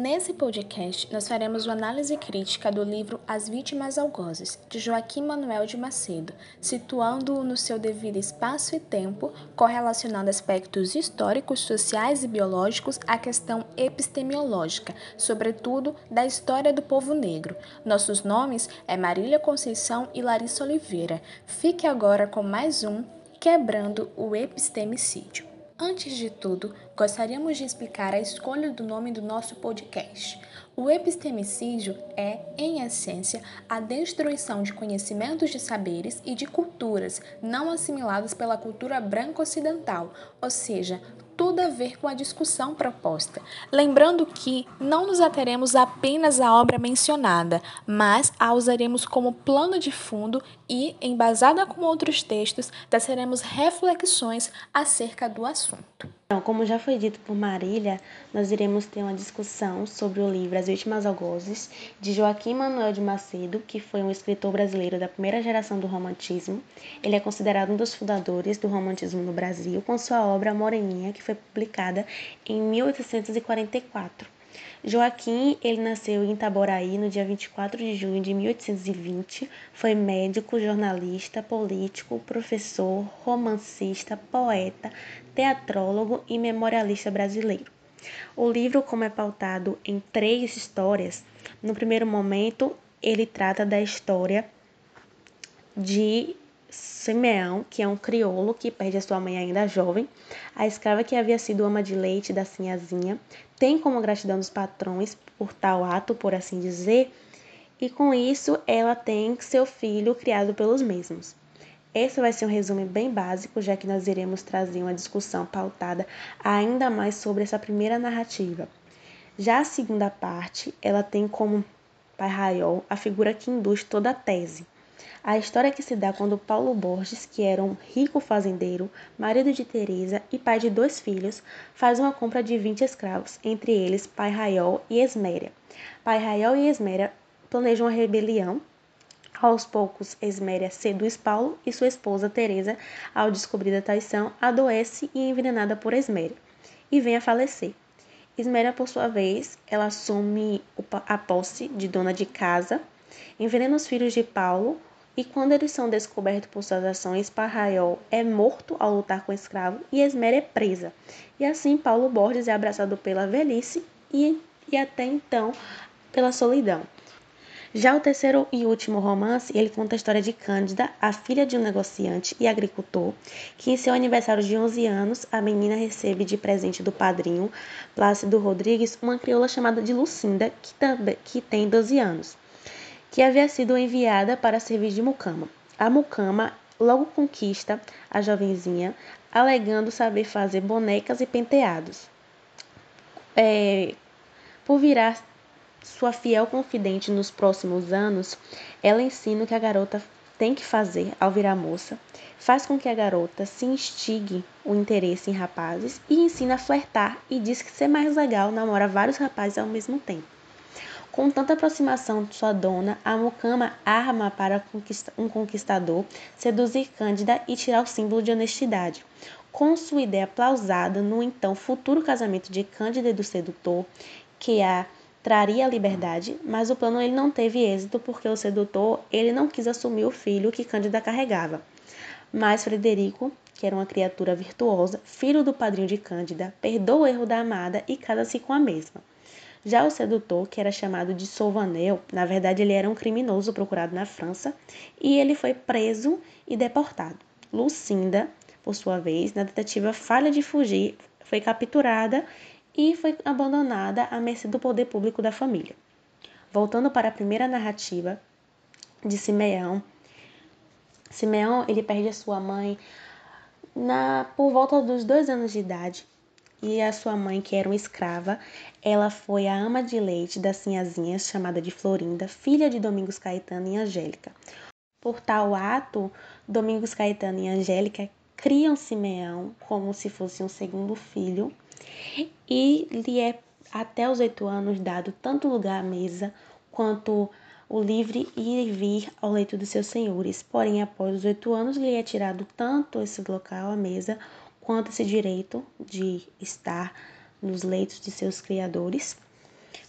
Nesse podcast, nós faremos uma análise crítica do livro As Vítimas Algozes, de Joaquim Manuel de Macedo, situando-o no seu devido espaço e tempo, correlacionando aspectos históricos, sociais e biológicos à questão epistemológica, sobretudo da história do povo negro. Nossos nomes é Marília Conceição e Larissa Oliveira. Fique agora com mais um Quebrando o Epistemicídio. Antes de tudo, gostaríamos de explicar a escolha do nome do nosso podcast. O epistemicídio é, em essência, a destruição de conhecimentos de saberes e de culturas não assimilados pela cultura branco-ocidental, ou seja, tudo a ver com a discussão proposta. Lembrando que não nos ateremos apenas à obra mencionada, mas a usaremos como plano de fundo e, embasada com outros textos, teceremos reflexões acerca do assunto. Então, como já foi dito por Marília, nós iremos ter uma discussão sobre o livro As Vítimas Algozes, de Joaquim Manuel de Macedo, que foi um escritor brasileiro da primeira geração do romantismo. Ele é considerado um dos fundadores do romantismo no Brasil, com sua obra Moreninha, que foi publicada em 1844. Joaquim, ele nasceu em Itaboraí no dia 24 de junho de 1820. Foi médico, jornalista, político, professor, romancista, poeta, teatrólogo e memorialista brasileiro. O livro, como é pautado em três histórias, no primeiro momento ele trata da história de Simeão, que é um crioulo que perde a sua mãe ainda jovem, a escrava que havia sido ama de leite da sinhazinha, tem como gratidão dos patrões por tal ato, por assim dizer, e com isso ela tem seu filho criado pelos mesmos. Esse vai ser um resumo bem básico, já que nós iremos trazer uma discussão pautada ainda mais sobre essa primeira narrativa. Já a segunda parte, ela tem como pai Raiol a figura que induz toda a tese. A história que se dá quando Paulo Borges, que era um rico fazendeiro, marido de Teresa e pai de dois filhos, faz uma compra de 20 escravos, entre eles Pai Raiol e Esméria. Pai Raiol e Esméria planejam uma rebelião aos poucos, Esméria seduz Paulo e sua esposa Teresa, ao descobrir a traição, adoece e é envenenada por Esméria e vem a falecer. Esméria, por sua vez, ela assume a posse de dona de casa, envenena os filhos de Paulo e quando eles são descobertos por suas ações, Parraiol é morto ao lutar com o escravo e Esméria é presa. E assim Paulo Borges é abraçado pela velhice e, e até então pela solidão. Já o terceiro e último romance, ele conta a história de Cândida, a filha de um negociante e agricultor, que em seu aniversário de 11 anos, a menina recebe de presente do padrinho, Plácido Rodrigues, uma crioula chamada de Lucinda, que, que tem 12 anos, que havia sido enviada para servir de mucama. A mucama logo conquista a jovenzinha, alegando saber fazer bonecas e penteados. É, por virar sua fiel confidente nos próximos anos, ela ensina o que a garota tem que fazer ao virar moça, faz com que a garota se instigue o interesse em rapazes e ensina a flertar e diz que ser mais legal namora vários rapazes ao mesmo tempo. Com tanta aproximação de sua dona, a mucama arma para um conquistador seduzir Cândida e tirar o símbolo de honestidade. Com sua ideia plausada no então futuro casamento de Cândida e do sedutor, que a traria a liberdade, mas o plano ele não teve êxito porque o sedutor ele não quis assumir o filho que Cândida carregava. Mas Frederico, que era uma criatura virtuosa, filho do padrinho de Cândida, perdoa o erro da amada e casa-se com a mesma. Já o sedutor, que era chamado de Sauvanel, na verdade ele era um criminoso procurado na França, e ele foi preso e deportado. Lucinda, por sua vez, na tentativa falha de fugir, foi capturada e foi abandonada à mercê do poder público da família. Voltando para a primeira narrativa de Simeão, Simeão ele perde a sua mãe na por volta dos dois anos de idade e a sua mãe, que era uma escrava, ela foi a ama de leite das sinhazinhas, chamada de Florinda, filha de Domingos Caetano e Angélica. Por tal ato, Domingos Caetano e Angélica criam Simeão como se fosse um segundo filho e lhe é até os oito anos dado tanto lugar à mesa quanto o livre ir e vir ao leito dos seus senhores. Porém, após os oito anos, lhe é tirado tanto esse local à mesa quanto esse direito de estar nos leitos de seus criadores.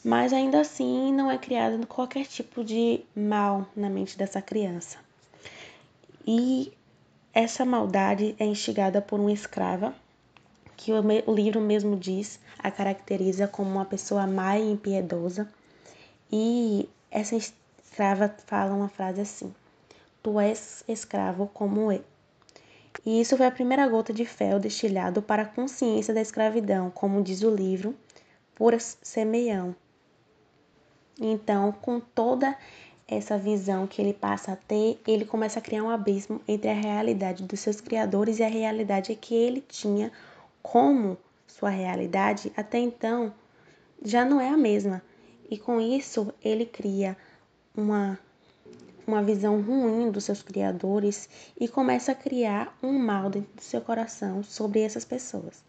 mas ainda assim não é criado qualquer tipo de mal na mente dessa criança. E essa maldade é instigada por uma escrava, que o livro mesmo diz, a caracteriza como uma pessoa má e impiedosa. E essa escrava fala uma frase assim: Tu és escravo como eu. E isso foi a primeira gota de fel destilhado para a consciência da escravidão, como diz o livro, por Semeião, então, com toda essa visão que ele passa a ter, ele começa a criar um abismo entre a realidade dos seus criadores e a realidade que ele tinha como sua realidade até então já não é a mesma. E com isso, ele cria uma uma visão ruim dos seus criadores e começa a criar um mal dentro do seu coração sobre essas pessoas.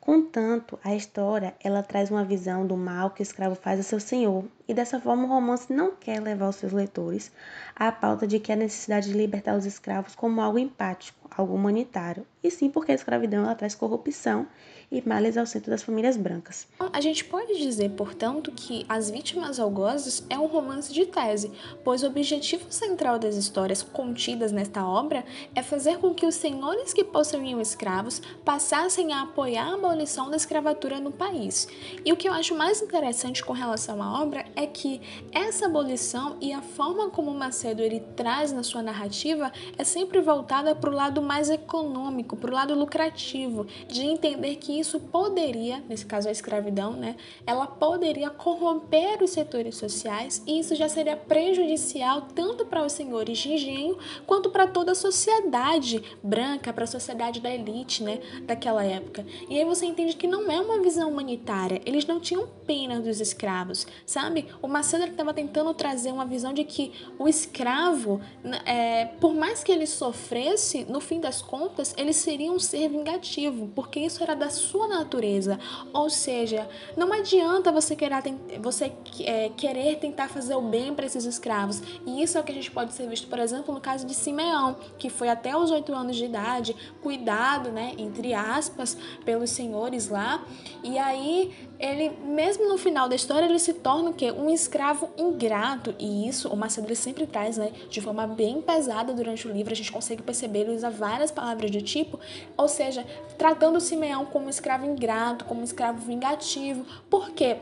Contanto, a história ela traz uma visão do mal que o escravo faz a seu senhor, e dessa forma o romance não quer levar os seus leitores à pauta de que a necessidade de libertar os escravos como algo empático, algo humanitário, e sim porque a escravidão ela traz corrupção e males ao centro das famílias brancas. A gente pode dizer, portanto, que As Vítimas Algozes é um romance de tese, pois o objetivo central das histórias contidas nesta obra é fazer com que os senhores que possuíam escravos passassem a apoiar a abolição da escravatura no país. E o que eu acho mais interessante com relação à obra é que essa abolição e a forma como Macedo ele traz na sua narrativa é sempre voltada para o lado mais econômico, para o lado lucrativo, de entender que isso poderia, nesse caso a escravidão, né, ela poderia corromper os setores sociais e isso já seria prejudicial tanto para os senhores de engenho quanto para toda a sociedade branca, para a sociedade da elite, né, daquela época. E aí você entende que não é uma visão humanitária, eles não tinham pena dos escravos, sabe? O Macedo estava tentando trazer uma visão de que o escravo, é, por mais que ele sofresse, no fim das contas, ele seria um ser vingativo, porque isso era da sua natureza. Ou seja, não adianta você querer, você, é, querer tentar fazer o bem para esses escravos. E isso é o que a gente pode ser visto, por exemplo, no caso de Simeão, que foi até os oito anos de idade, cuidado, né, entre aspas, pelos senhores lá. E aí, ele, mesmo no final da história, ele se torna o quê? Um escravo ingrato. E isso o Macedo sempre traz, né, de forma bem pesada durante o livro. A gente consegue perceber, ele usa várias palavras do tipo, ou seja, tratando Simeão como um escravo ingrato, como um escravo vingativo. Por quê?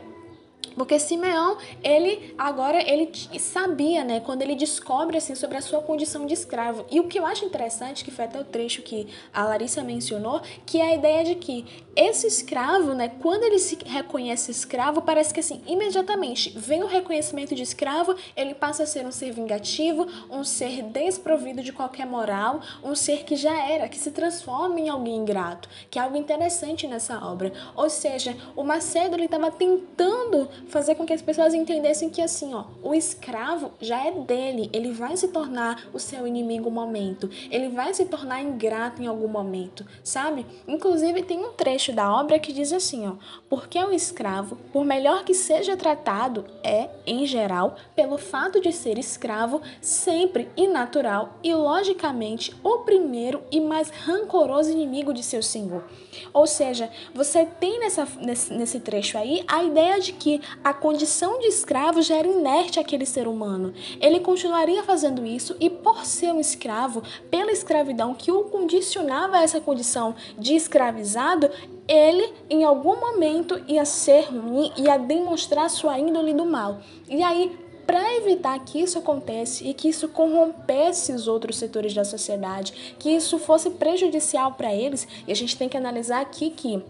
Porque Simeão, ele agora ele sabia, né, quando ele descobre assim sobre a sua condição de escravo. E o que eu acho interessante, que foi até o trecho que a Larissa mencionou, que é a ideia de que esse escravo, né, quando ele se reconhece escravo, parece que assim, imediatamente vem o reconhecimento de escravo, ele passa a ser um ser vingativo, um ser desprovido de qualquer moral, um ser que já era, que se transforma em alguém ingrato, que é algo interessante nessa obra. Ou seja, o Macedo ele estava tentando fazer com que as pessoas entendessem que assim, ó, o escravo já é dele, ele vai se tornar o seu inimigo um momento, ele vai se tornar ingrato em algum momento, sabe? Inclusive tem um trecho trecho da obra que diz assim, ó: "Porque o escravo, por melhor que seja tratado, é, em geral, pelo fato de ser escravo, sempre inatural e logicamente o primeiro e mais rancoroso inimigo de seu senhor." Ou seja, você tem nessa, nesse, nesse trecho aí a ideia de que a condição de escravo já era inerte àquele ser humano. Ele continuaria fazendo isso e, por ser um escravo, pela escravidão que o condicionava a essa condição de escravizado, ele em algum momento ia ser ruim, ia demonstrar sua índole do mal. E aí, para evitar que isso aconteça e que isso corrompesse os outros setores da sociedade, que isso fosse prejudicial para eles, e a gente tem que analisar aqui que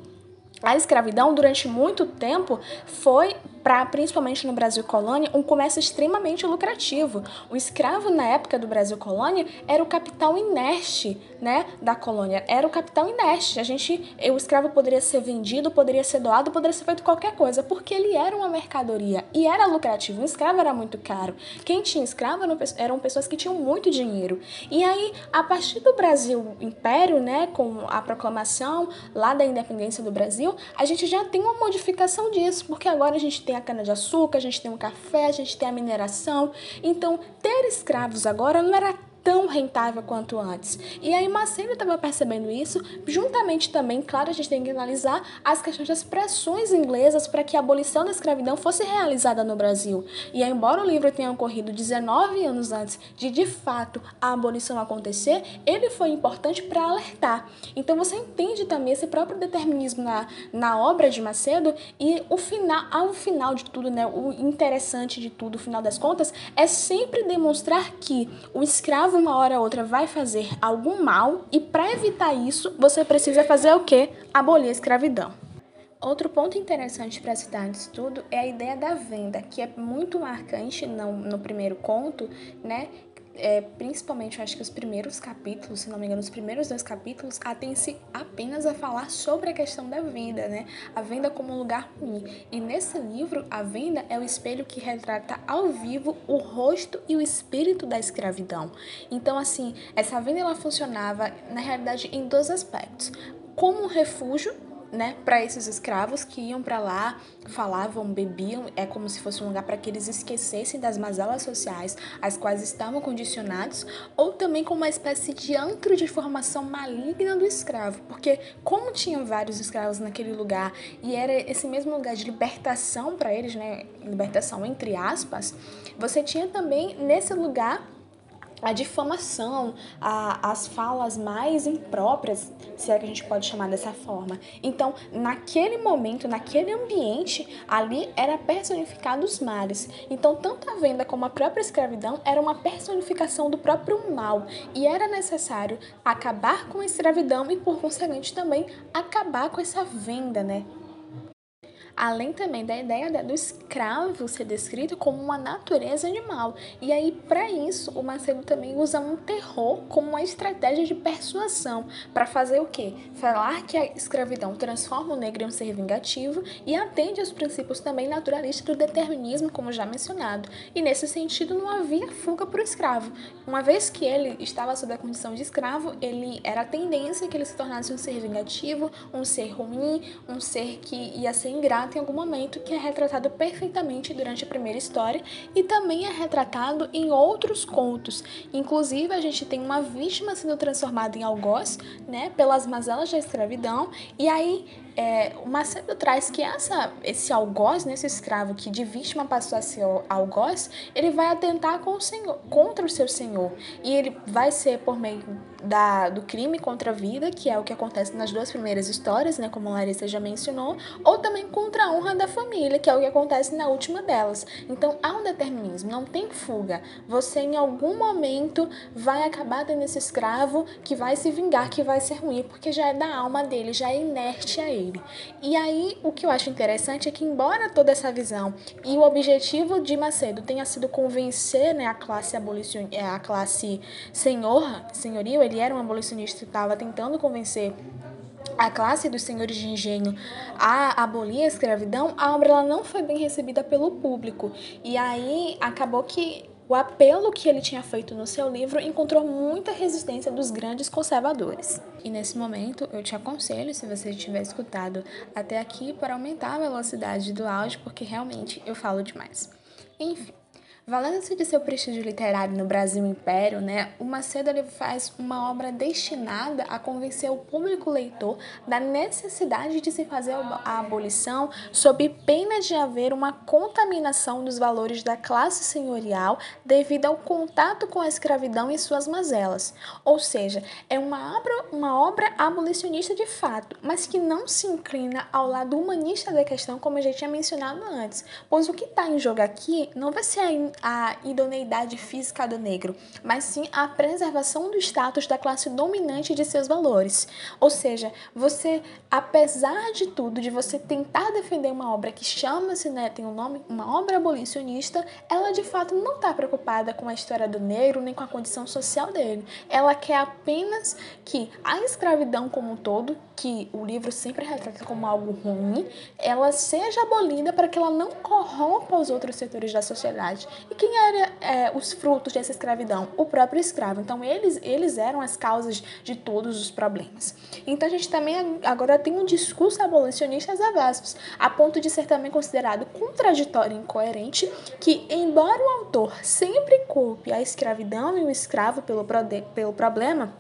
a escravidão durante muito tempo foi para principalmente no Brasil colônia, um comércio extremamente lucrativo. O escravo na época do Brasil colônia era o capital inerte, né, da colônia. Era o capital inerte. A gente, o escravo poderia ser vendido, poderia ser doado, poderia ser feito qualquer coisa, porque ele era uma mercadoria e era lucrativo. Um escravo era muito caro. Quem tinha escravo eram pessoas que tinham muito dinheiro. E aí, a partir do Brasil Império, né, com a proclamação lá da independência do Brasil, a gente já tem uma modificação disso, porque agora a gente tem a cana-de-açúcar, a gente tem o café, a gente tem a mineração. Então, ter escravos agora não era tão rentável quanto antes. E aí Macedo estava percebendo isso, juntamente também, claro, a gente tem que analisar as questões das pressões inglesas para que a abolição da escravidão fosse realizada no Brasil. E aí, embora o livro tenha ocorrido 19 anos antes de de fato a abolição acontecer, ele foi importante para alertar. Então você entende também esse próprio determinismo na, na obra de Macedo e o final, ao final de tudo, né, o interessante de tudo, o final das contas, é sempre demonstrar que o escravo uma hora ou outra vai fazer algum mal e para evitar isso, você precisa fazer o quê? Abolir a escravidão. Outro ponto interessante para citar nesse estudo é a ideia da venda, que é muito marcante no, no primeiro conto, né? É, principalmente, eu acho que os primeiros capítulos, se não me engano, os primeiros dois capítulos, atêm-se apenas a falar sobre a questão da venda, né? A venda como um lugar ruim. E nesse livro, a venda é o espelho que retrata ao vivo o rosto e o espírito da escravidão. Então, assim, essa venda ela funcionava, na realidade, em dois aspectos. Como um refúgio né, para esses escravos que iam para lá, falavam, bebiam, é como se fosse um lugar para que eles esquecessem das mazelas sociais às quais estavam condicionados, ou também como uma espécie de antro de formação maligna do escravo, porque como tinham vários escravos naquele lugar e era esse mesmo lugar de libertação para eles, né, libertação entre aspas, você tinha também nesse lugar a difamação, a, as falas mais impróprias, se é que a gente pode chamar dessa forma. Então, naquele momento, naquele ambiente, ali era personificado os males. Então, tanto a venda como a própria escravidão era uma personificação do próprio mal e era necessário acabar com a escravidão e, por conseguinte, também acabar com essa venda, né? Além também da ideia do escravo ser descrito como uma natureza animal. E aí, para isso, o Macedo também usa um terror como uma estratégia de persuasão para fazer o quê? Falar que a escravidão transforma o negro em um ser vingativo e atende aos princípios também naturalistas do determinismo, como já mencionado. E nesse sentido, não havia fuga para o escravo. Uma vez que ele estava sob a condição de escravo, ele era a tendência que ele se tornasse um ser vingativo, um ser ruim, um ser que ia ser ingrato em algum momento que é retratado perfeitamente durante a primeira história e também é retratado em outros contos. Inclusive, a gente tem uma vítima sendo transformada em algoz, né, pelas mazelas da escravidão, e aí é, o Macedo traz que essa, esse algoz, né, esse escravo que de vítima passou a ser algoz, ele vai atentar o senhor, contra o seu senhor. E ele vai ser por meio da, do crime contra a vida, que é o que acontece nas duas primeiras histórias, né, como a Larissa já mencionou, ou também contra a honra da família, que é o que acontece na última delas. Então há um determinismo, não tem fuga. Você em algum momento vai acabar tendo esse escravo que vai se vingar, que vai ser ruim, porque já é da alma dele, já é inerte a ele E aí, o que eu acho interessante é que, embora toda essa visão e o objetivo de Macedo tenha sido convencer né, a classe abolicionista, é, a classe senhor, senhorio, ele era um abolicionista e estava tentando convencer a classe dos senhores de engenho a abolir a escravidão, a obra ela não foi bem recebida pelo público. E aí acabou que o apelo que ele tinha feito no seu livro encontrou muita resistência dos grandes conservadores. E nesse momento eu te aconselho, se você tiver escutado até aqui, para aumentar a velocidade do áudio, porque realmente eu falo demais. Enfim, Valendo-se de seu prestígio literário no Brasil Império, né, o Macedo ele faz uma obra destinada a convencer o público leitor da necessidade de se fazer a abolição sob pena de haver uma contaminação dos valores da classe senhorial devido ao contato com a escravidão e suas mazelas. Ou seja, é uma obra, uma obra abolicionista de fato, mas que não se inclina ao lado humanista da questão, como eu já tinha mencionado antes, pois o que está em jogo aqui não vai ser a idoneidade física do negro, mas sim a preservação do status da classe dominante de seus valores. Ou seja, você, apesar de tudo, de você tentar defender uma obra que chama-se, né, tem um nome, uma obra abolicionista, ela de fato não está preocupada com a história do negro nem com a condição social dele. Ela quer apenas que a escravidão como um todo, que o livro sempre retrata como algo ruim, ela seja abolida para que ela não corrompa os outros setores da sociedade. E quem eram é, os frutos dessa escravidão? O próprio escravo. Então, eles, eles eram as causas de todos os problemas. Então, a gente também agora tem um discurso abolicionista às avessas, a ponto de ser também considerado contraditório e incoerente que, embora o autor sempre culpe a escravidão e o escravo pelo, pelo problema,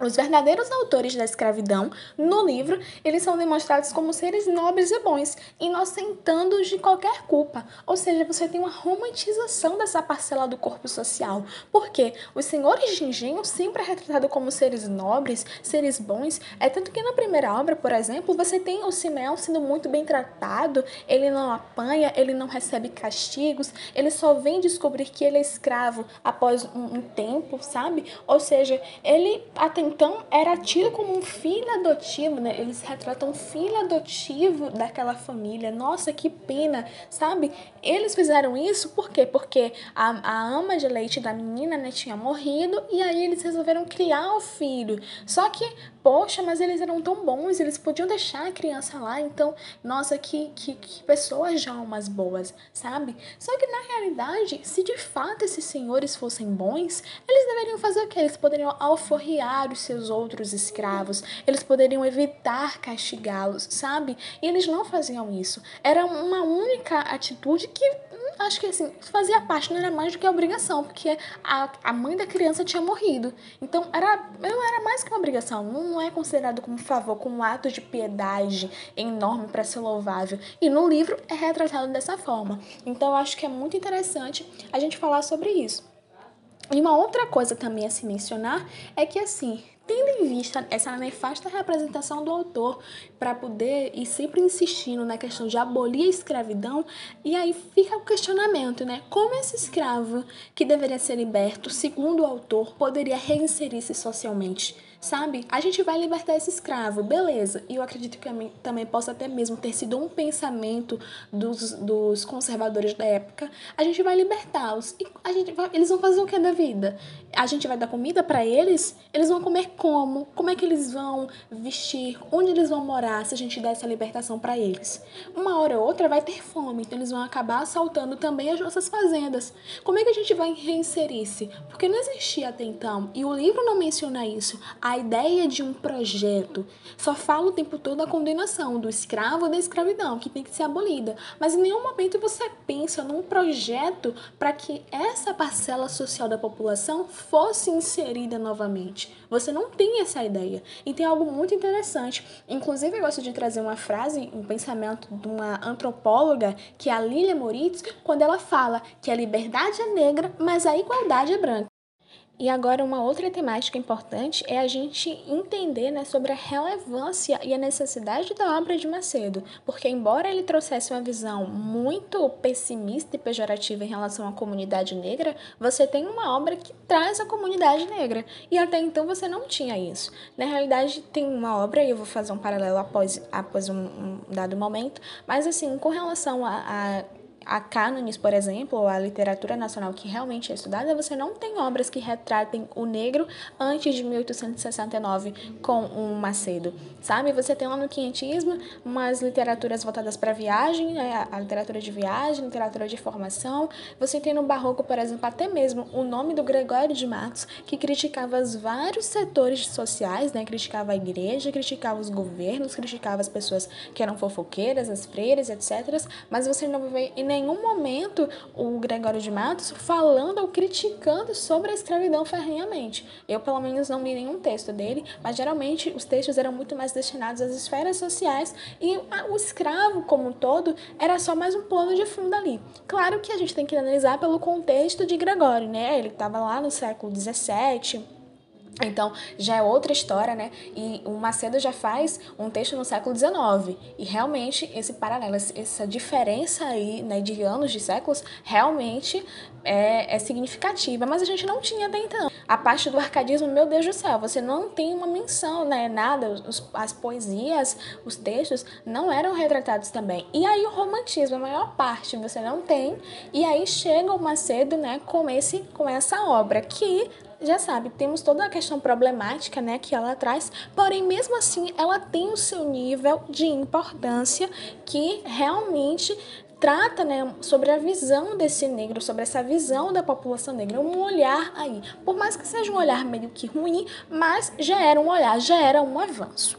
os verdadeiros autores da escravidão, no livro, eles são demonstrados como seres nobres e bons, inocentando-os de qualquer culpa. Ou seja, você tem uma romantização dessa parcela do corpo social. Porque os senhores de engenho sempre é retratado como seres nobres, seres bons. É tanto que na primeira obra, por exemplo, você tem o Simeão sendo muito bem tratado, ele não apanha, ele não recebe castigos, ele só vem descobrir que ele é escravo após um, um tempo, sabe? Ou seja, ele até então era tido como um filho adotivo, né? Eles retratam um filho adotivo daquela família. Nossa, que pena, sabe? Eles fizeram isso por quê? Porque a, a ama de leite da menina né, tinha morrido e aí eles resolveram criar o filho. Só que poxa, mas eles eram tão bons, eles podiam deixar a criança lá, então, nossa, que, que, que pessoas já umas boas, sabe? Só que na realidade, se de fato esses senhores fossem bons, eles deveriam fazer o quê? Eles poderiam alforriar os seus outros escravos, eles poderiam evitar castigá-los, sabe? E eles não faziam isso. Era uma única atitude que acho que assim, fazia parte, não era mais do que obrigação, porque a, a mãe da criança tinha morrido. Então, era, não era mais que uma obrigação, não é considerado como favor, como um ato de piedade enorme para ser louvável. E no livro é retratado dessa forma. Então, eu acho que é muito interessante a gente falar sobre isso. E uma outra coisa também a se mencionar é que, assim, tendo em vista essa nefasta representação do autor para poder ir sempre insistindo na questão de abolir a escravidão, e aí fica o questionamento, né? Como esse escravo que deveria ser liberto, segundo o autor, poderia reinserir-se socialmente? Sabe? A gente vai libertar esse escravo, beleza. E eu acredito que também possa até mesmo ter sido um pensamento dos, dos conservadores da época. A gente vai libertá-los. E a gente vai, eles vão fazer o que da vida? A gente vai dar comida para eles? Eles vão comer como? Como é que eles vão vestir? Onde eles vão morar se a gente der essa libertação para eles? Uma hora ou outra vai ter fome, então eles vão acabar assaltando também as nossas fazendas. Como é que a gente vai reinserir-se? Porque não existia até então, e o livro não menciona isso ideia de um projeto. Só fala o tempo todo a condenação do escravo da escravidão, que tem que ser abolida. Mas em nenhum momento você pensa num projeto para que essa parcela social da população fosse inserida novamente. Você não tem essa ideia. E tem algo muito interessante. Inclusive, eu gosto de trazer uma frase, um pensamento de uma antropóloga, que é a Lilia Moritz, quando ela fala que a liberdade é negra, mas a igualdade é branca. E agora uma outra temática importante é a gente entender né, sobre a relevância e a necessidade da obra de Macedo, porque embora ele trouxesse uma visão muito pessimista e pejorativa em relação à comunidade negra, você tem uma obra que traz a comunidade negra, e até então você não tinha isso. Na realidade, tem uma obra, e eu vou fazer um paralelo após, após um, um dado momento, mas assim, com relação a, a a cânones, por exemplo, ou a literatura nacional que realmente é estudada, você não tem obras que retratem o negro antes de 1869 com um Macedo, sabe? Você tem lá no quinhentismo umas literaturas voltadas para viagem, né? a literatura de viagem, literatura de formação. Você tem no barroco, por exemplo, até mesmo o nome do Gregório de Matos, que criticava os vários setores sociais, né? Criticava a igreja, criticava os governos, criticava as pessoas que eram fofoqueiras, as freiras, etc. Mas você não vê em nenhum momento o Gregório de Matos falando ou criticando sobre a escravidão ferrenhamente. Eu, pelo menos, não li nenhum texto dele, mas geralmente os textos eram muito mais destinados às esferas sociais e o escravo, como um todo, era só mais um plano de fundo ali. Claro que a gente tem que analisar pelo contexto de Gregório, né? Ele estava lá no século XVII então, já é outra história, né? E o Macedo já faz um texto no século XIX. E realmente, esse paralelo, essa diferença aí, né, de anos, de séculos, realmente é, é significativa. Mas a gente não tinha até então. A parte do arcadismo, meu Deus do céu, você não tem uma menção, né? Nada. Os, as poesias, os textos não eram retratados também. E aí o romantismo, a maior parte, você não tem. E aí chega o Macedo, né, com, esse, com essa obra, que já sabe, temos toda a questão problemática, né, que ela traz, porém mesmo assim ela tem o seu nível de importância que realmente trata né, sobre a visão desse negro, sobre essa visão da população negra, um olhar aí. Por mais que seja um olhar meio que ruim, mas já era um olhar, já era um avanço.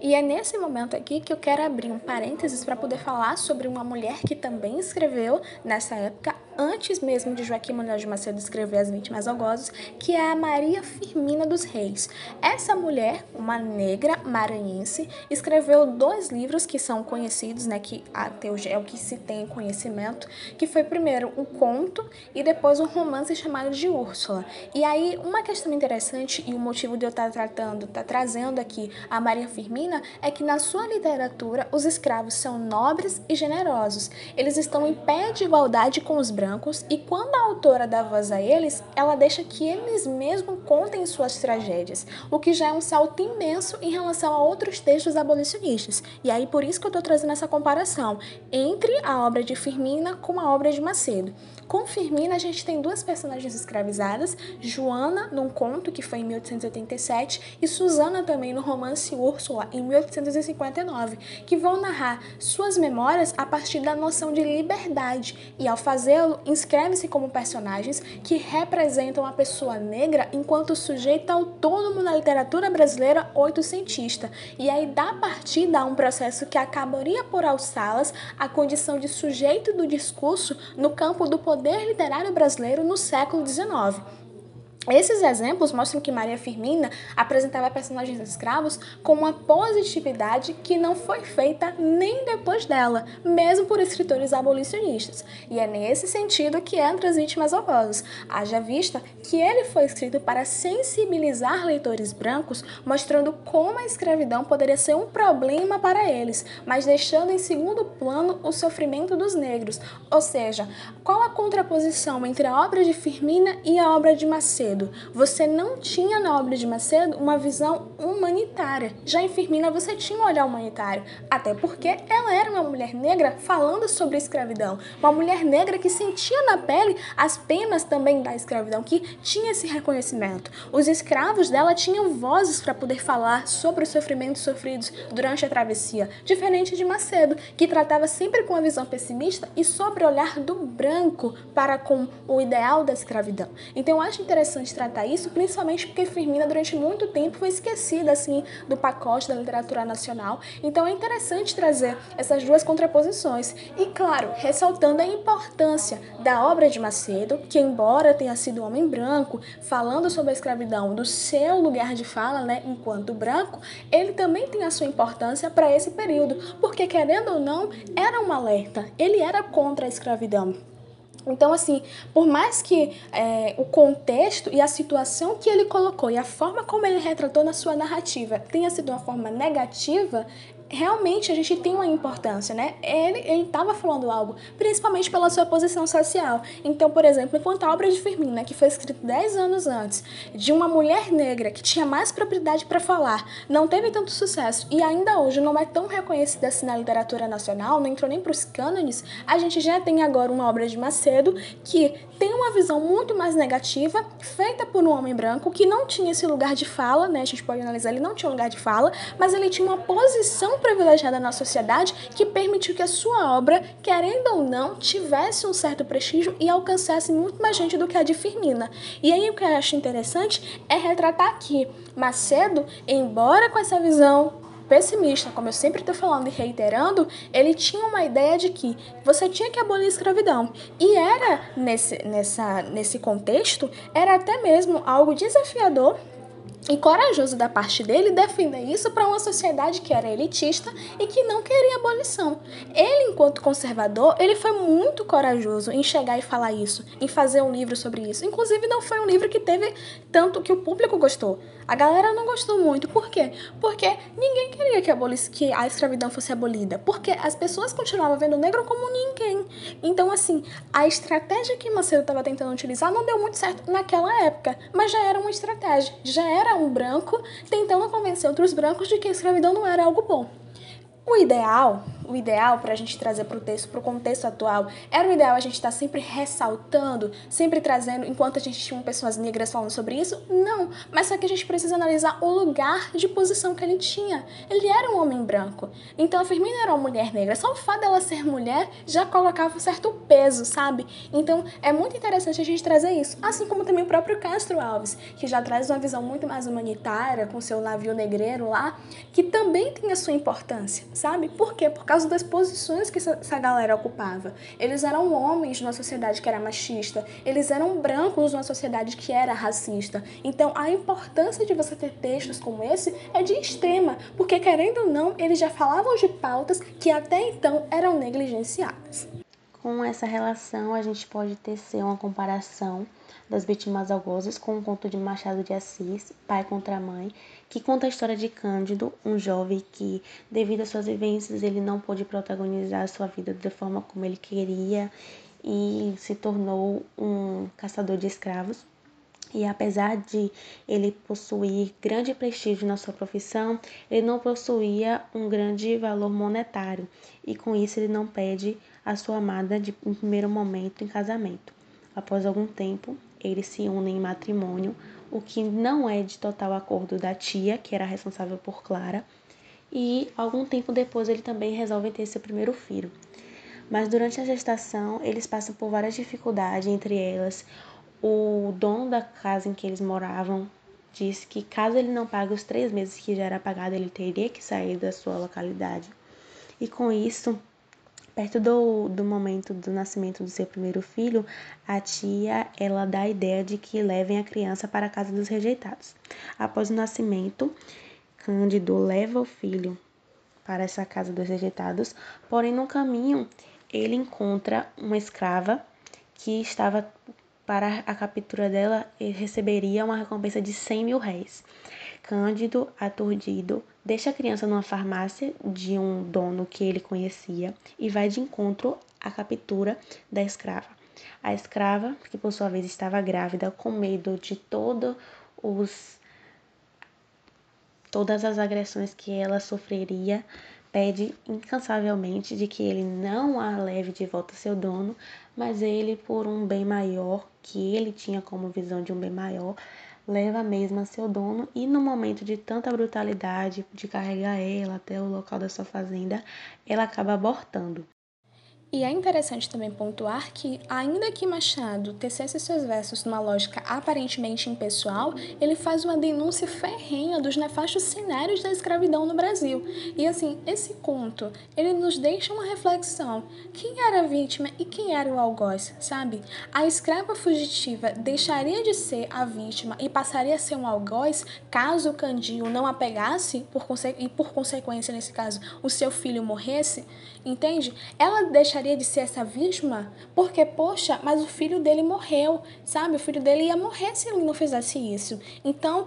E é nesse momento aqui que eu quero abrir um parênteses para poder falar sobre uma mulher que também escreveu nessa época antes mesmo de Joaquim Manuel de Macedo escrever As Vítimas Algozes, que é a Maria Firmina dos Reis. Essa mulher, uma negra maranhense, escreveu dois livros que são conhecidos, né, que até hoje é o que se tem conhecimento, que foi primeiro um conto e depois um romance chamado de Úrsula. E aí, uma questão interessante e o motivo de eu estar tratando, estar trazendo aqui a Maria Firmina é que na sua literatura os escravos são nobres e generosos. Eles estão em pé de igualdade com os brancos brancos e quando a autora dá voz a eles, ela deixa que eles mesmos contem suas tragédias, o que já é um salto imenso em relação a outros textos abolicionistas. E aí por isso que eu estou trazendo essa comparação entre a obra de Firmina com a obra de Macedo. Com Firmina, a gente tem duas personagens escravizadas, Joana, num conto que foi em 1887, e Susana também no romance Úrsula, em 1859, que vão narrar suas memórias a partir da noção de liberdade, e ao fazê-lo, inscreve-se como personagens que representam a pessoa negra enquanto sujeito autônomo na literatura brasileira oitocentista, e aí dá partida a um processo que acabaria por alçá-las à condição de sujeito do discurso no campo do poder poder literário brasileiro no século XIX. Esses exemplos mostram que Maria Firmina apresentava personagens escravos com uma positividade que não foi feita nem depois dela, mesmo por escritores abolicionistas. E é nesse sentido que entra as vítimas algozes. Haja vista que ele foi escrito para sensibilizar leitores brancos, mostrando como a escravidão poderia ser um problema para eles, mas deixando em segundo plano o sofrimento dos negros. Ou seja, qual a contraposição entre a obra de Firmina e a obra de Macedo? Macedo, você não tinha na obra de Macedo uma visão humanitária. Já em Firmina você tinha um olhar humanitário, até porque ela era uma mulher negra falando sobre a escravidão, uma mulher negra que sentia na pele as penas também da escravidão, que tinha esse reconhecimento. Os escravos dela tinham vozes para poder falar sobre os sofrimentos sofridos durante a travessia, diferente de Macedo, que tratava sempre com a visão pessimista e sobre o olhar do branco para com o ideal da escravidão. Então eu acho interessante interessante tratar isso, principalmente porque Firmina durante muito tempo foi esquecida assim do pacote da literatura nacional. Então é interessante trazer essas duas contraposições e claro, ressaltando a importância da obra de Macedo, que embora tenha sido um homem branco, falando sobre a escravidão do seu lugar de fala, né, enquanto branco, ele também tem a sua importância para esse período, porque querendo ou não, era um alerta. Ele era contra a escravidão. Então, assim, por mais que é, o contexto e a situação que ele colocou e a forma como ele retratou na sua narrativa tenha sido uma forma negativa, realmente a gente tem uma importância, né? Ele estava falando algo, principalmente pela sua posição social. Então, por exemplo, enquanto a obra de Firmina, que foi escrita 10 anos antes, de uma mulher negra que tinha mais propriedade para falar, não teve tanto sucesso e ainda hoje não é tão reconhecida assim na literatura nacional, não entrou nem para os cânones, a gente já tem agora uma obra de Macedo que tem uma visão muito mais negativa, feita por um homem branco que não tinha esse lugar de fala, né? A gente pode analisar, ele não tinha um lugar de fala, mas ele tinha uma posição privilegiada na sociedade que permitiu que a sua obra, querendo ou não, tivesse um certo prestígio e alcançasse muito mais gente do que a de Firmina. E aí o que eu acho interessante é retratar aqui Macedo, embora com essa visão pessimista, como eu sempre estou falando e reiterando, ele tinha uma ideia de que você tinha que abolir a escravidão. E era, nesse, nessa, nesse contexto, era até mesmo algo desafiador e corajoso da parte dele defender isso para uma sociedade que era elitista e que não queria abolição. Ele, enquanto conservador, ele foi muito corajoso em chegar e falar isso, em fazer um livro sobre isso. Inclusive, não foi um livro que teve tanto que o público gostou. A galera não gostou muito. Por quê? Porque ninguém queria que a, que a escravidão fosse abolida. Porque as pessoas continuavam vendo o negro como ninguém. Então, assim, a estratégia que Macedo estava tentando utilizar não deu muito certo naquela época. Mas já era uma estratégia. Já era um branco tentando convencer outros brancos de que a escravidão não era algo bom. O ideal, o ideal para a gente trazer para o texto, para o contexto atual, era o ideal a gente estar tá sempre ressaltando, sempre trazendo, enquanto a gente tinha pessoas negras falando sobre isso? Não, mas só que a gente precisa analisar o lugar de posição que ele tinha. Ele era um homem branco, então a Firmina era uma mulher negra. Só o fato dela ser mulher já colocava um certo peso, sabe? Então é muito interessante a gente trazer isso, assim como também o próprio Castro Alves, que já traz uma visão muito mais humanitária com seu navio negreiro lá, que também tem a sua importância, sabe? Por quê? Por causa das posições que essa galera ocupava. Eles eram homens numa sociedade que era machista, eles eram brancos numa sociedade que era racista. Então, a importância de você ter textos como esse é de extrema, porque querendo ou não, eles já falavam de pautas que até então eram negligenciadas. Com essa relação, a gente pode tecer uma comparação das vítimas algozes com o conto de Machado de Assis, Pai contra Mãe, que conta a história de Cândido, um jovem que, devido às suas vivências, ele não pôde protagonizar a sua vida da forma como ele queria e se tornou um caçador de escravos. E apesar de ele possuir grande prestígio na sua profissão, ele não possuía um grande valor monetário e com isso ele não pede a sua amada de, em primeiro momento em casamento. Após algum tempo, eles se unem em matrimônio, o que não é de total acordo da tia, que era responsável por Clara, e algum tempo depois ele também resolve ter seu primeiro filho. Mas durante a gestação, eles passam por várias dificuldades, entre elas, o dono da casa em que eles moravam disse que caso ele não pague os três meses que já era pagado, ele teria que sair da sua localidade. E com isso, Perto do, do momento do nascimento do seu primeiro filho, a tia ela dá a ideia de que levem a criança para a casa dos rejeitados. Após o nascimento, Cândido leva o filho para essa casa dos rejeitados, porém no caminho ele encontra uma escrava que estava para a captura dela e receberia uma recompensa de 100 mil réis. Cândido, aturdido, deixa a criança numa farmácia de um dono que ele conhecia e vai de encontro à captura da escrava. A escrava, que por sua vez estava grávida, com medo de todo os todas as agressões que ela sofreria, pede incansavelmente de que ele não a leve de volta ao seu dono, mas ele, por um bem maior, que ele tinha como visão de um bem maior, leva a mesma a seu dono e no momento de tanta brutalidade de carregar ela até o local da sua fazenda, ela acaba abortando. E é interessante também pontuar que, ainda que Machado tecesse seus versos numa lógica aparentemente impessoal, ele faz uma denúncia ferrenha dos nefastos cenários da escravidão no Brasil. E assim, esse conto, ele nos deixa uma reflexão. Quem era a vítima e quem era o algoz, sabe? A escrava fugitiva deixaria de ser a vítima e passaria a ser um algoz caso o Candio não a pegasse por e, por consequência, nesse caso, o seu filho morresse? Entende? Ela deixaria de ser essa vítima? Porque, poxa, mas o filho dele morreu, sabe? O filho dele ia morrer se ele não fizesse isso. Então,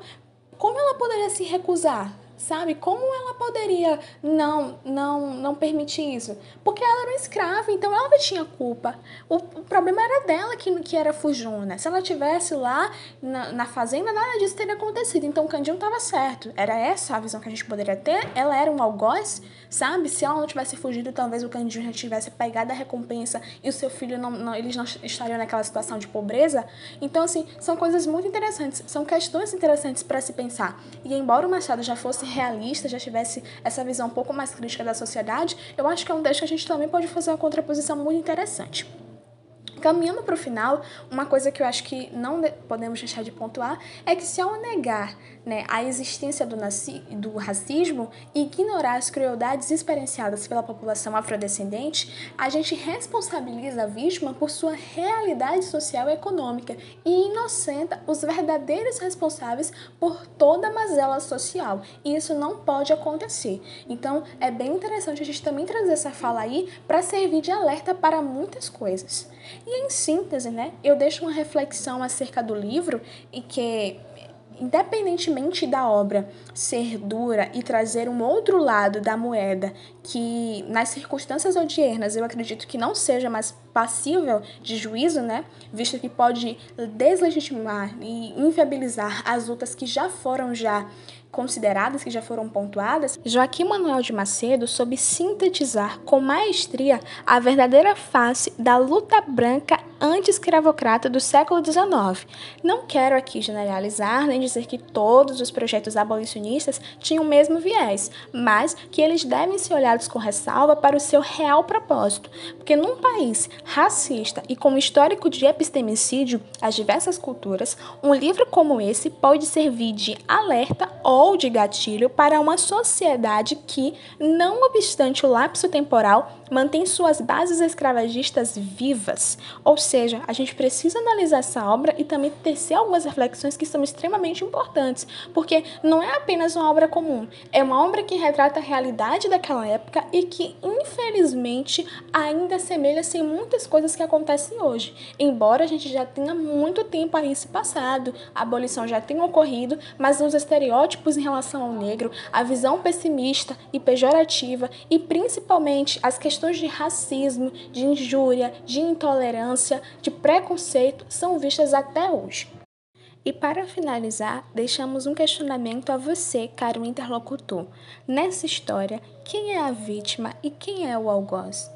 como ela poderia se recusar? Sabe? Como ela poderia não não não permitir isso? Porque ela era uma escrava, então ela tinha culpa. O, o problema era dela que, que era fujona. Se ela tivesse lá na, na fazenda, nada disso teria acontecido. Então o Candinho estava certo. Era essa a visão que a gente poderia ter. Ela era um algoz, sabe? Se ela não tivesse fugido, talvez o Candinho já tivesse pegado a recompensa e o seu filho não, não eles não estariam naquela situação de pobreza. Então assim, são coisas muito interessantes, são questões interessantes para se pensar. E embora o Machado já fosse realista, já tivesse essa visão um pouco mais crítica da sociedade, eu acho que é um texto que a gente também pode fazer uma contraposição muito interessante. Caminhando para o final, uma coisa que eu acho que não podemos deixar de pontuar é que se ao negar né, a existência do, do racismo e ignorar as crueldades experienciadas pela população afrodescendente, a gente responsabiliza a vítima por sua realidade social e econômica e inocenta os verdadeiros responsáveis por toda a mazela social. E isso não pode acontecer. Então, é bem interessante a gente também trazer essa fala aí para servir de alerta para muitas coisas. E em síntese, né, eu deixo uma reflexão acerca do livro e que independentemente da obra ser dura e trazer um outro lado da moeda que nas circunstâncias odiernas eu acredito que não seja mais passível de juízo, né, visto que pode deslegitimar e inviabilizar as lutas que já foram já consideradas, que já foram pontuadas, Joaquim Manuel de Macedo soube sintetizar com maestria a verdadeira face da luta branca anti-escravocrata do século XIX. Não quero aqui generalizar nem dizer que todos os projetos abolicionistas tinham o mesmo viés, mas que eles devem ser olhados com ressalva para o seu real propósito, porque num país racista e com histórico de epistemicídio às diversas culturas, um livro como esse pode servir de alerta ou de gatilho para uma sociedade que, não obstante o lapso temporal, mantém suas bases escravagistas vivas, ou seja, a gente precisa analisar essa obra e também tecer algumas reflexões que são extremamente importantes, porque não é apenas uma obra comum, é uma obra que retrata a realidade daquela época e que, infelizmente, ainda assemelha-se em muitas coisas que acontecem hoje. Embora a gente já tenha muito tempo aí se passado, a abolição já tenha ocorrido, mas os estereótipos em relação ao negro, a visão pessimista e pejorativa e principalmente as questões de racismo, de injúria, de de preconceito são vistas até hoje. E para finalizar, deixamos um questionamento a você, caro interlocutor. Nessa história, quem é a vítima e quem é o algoz?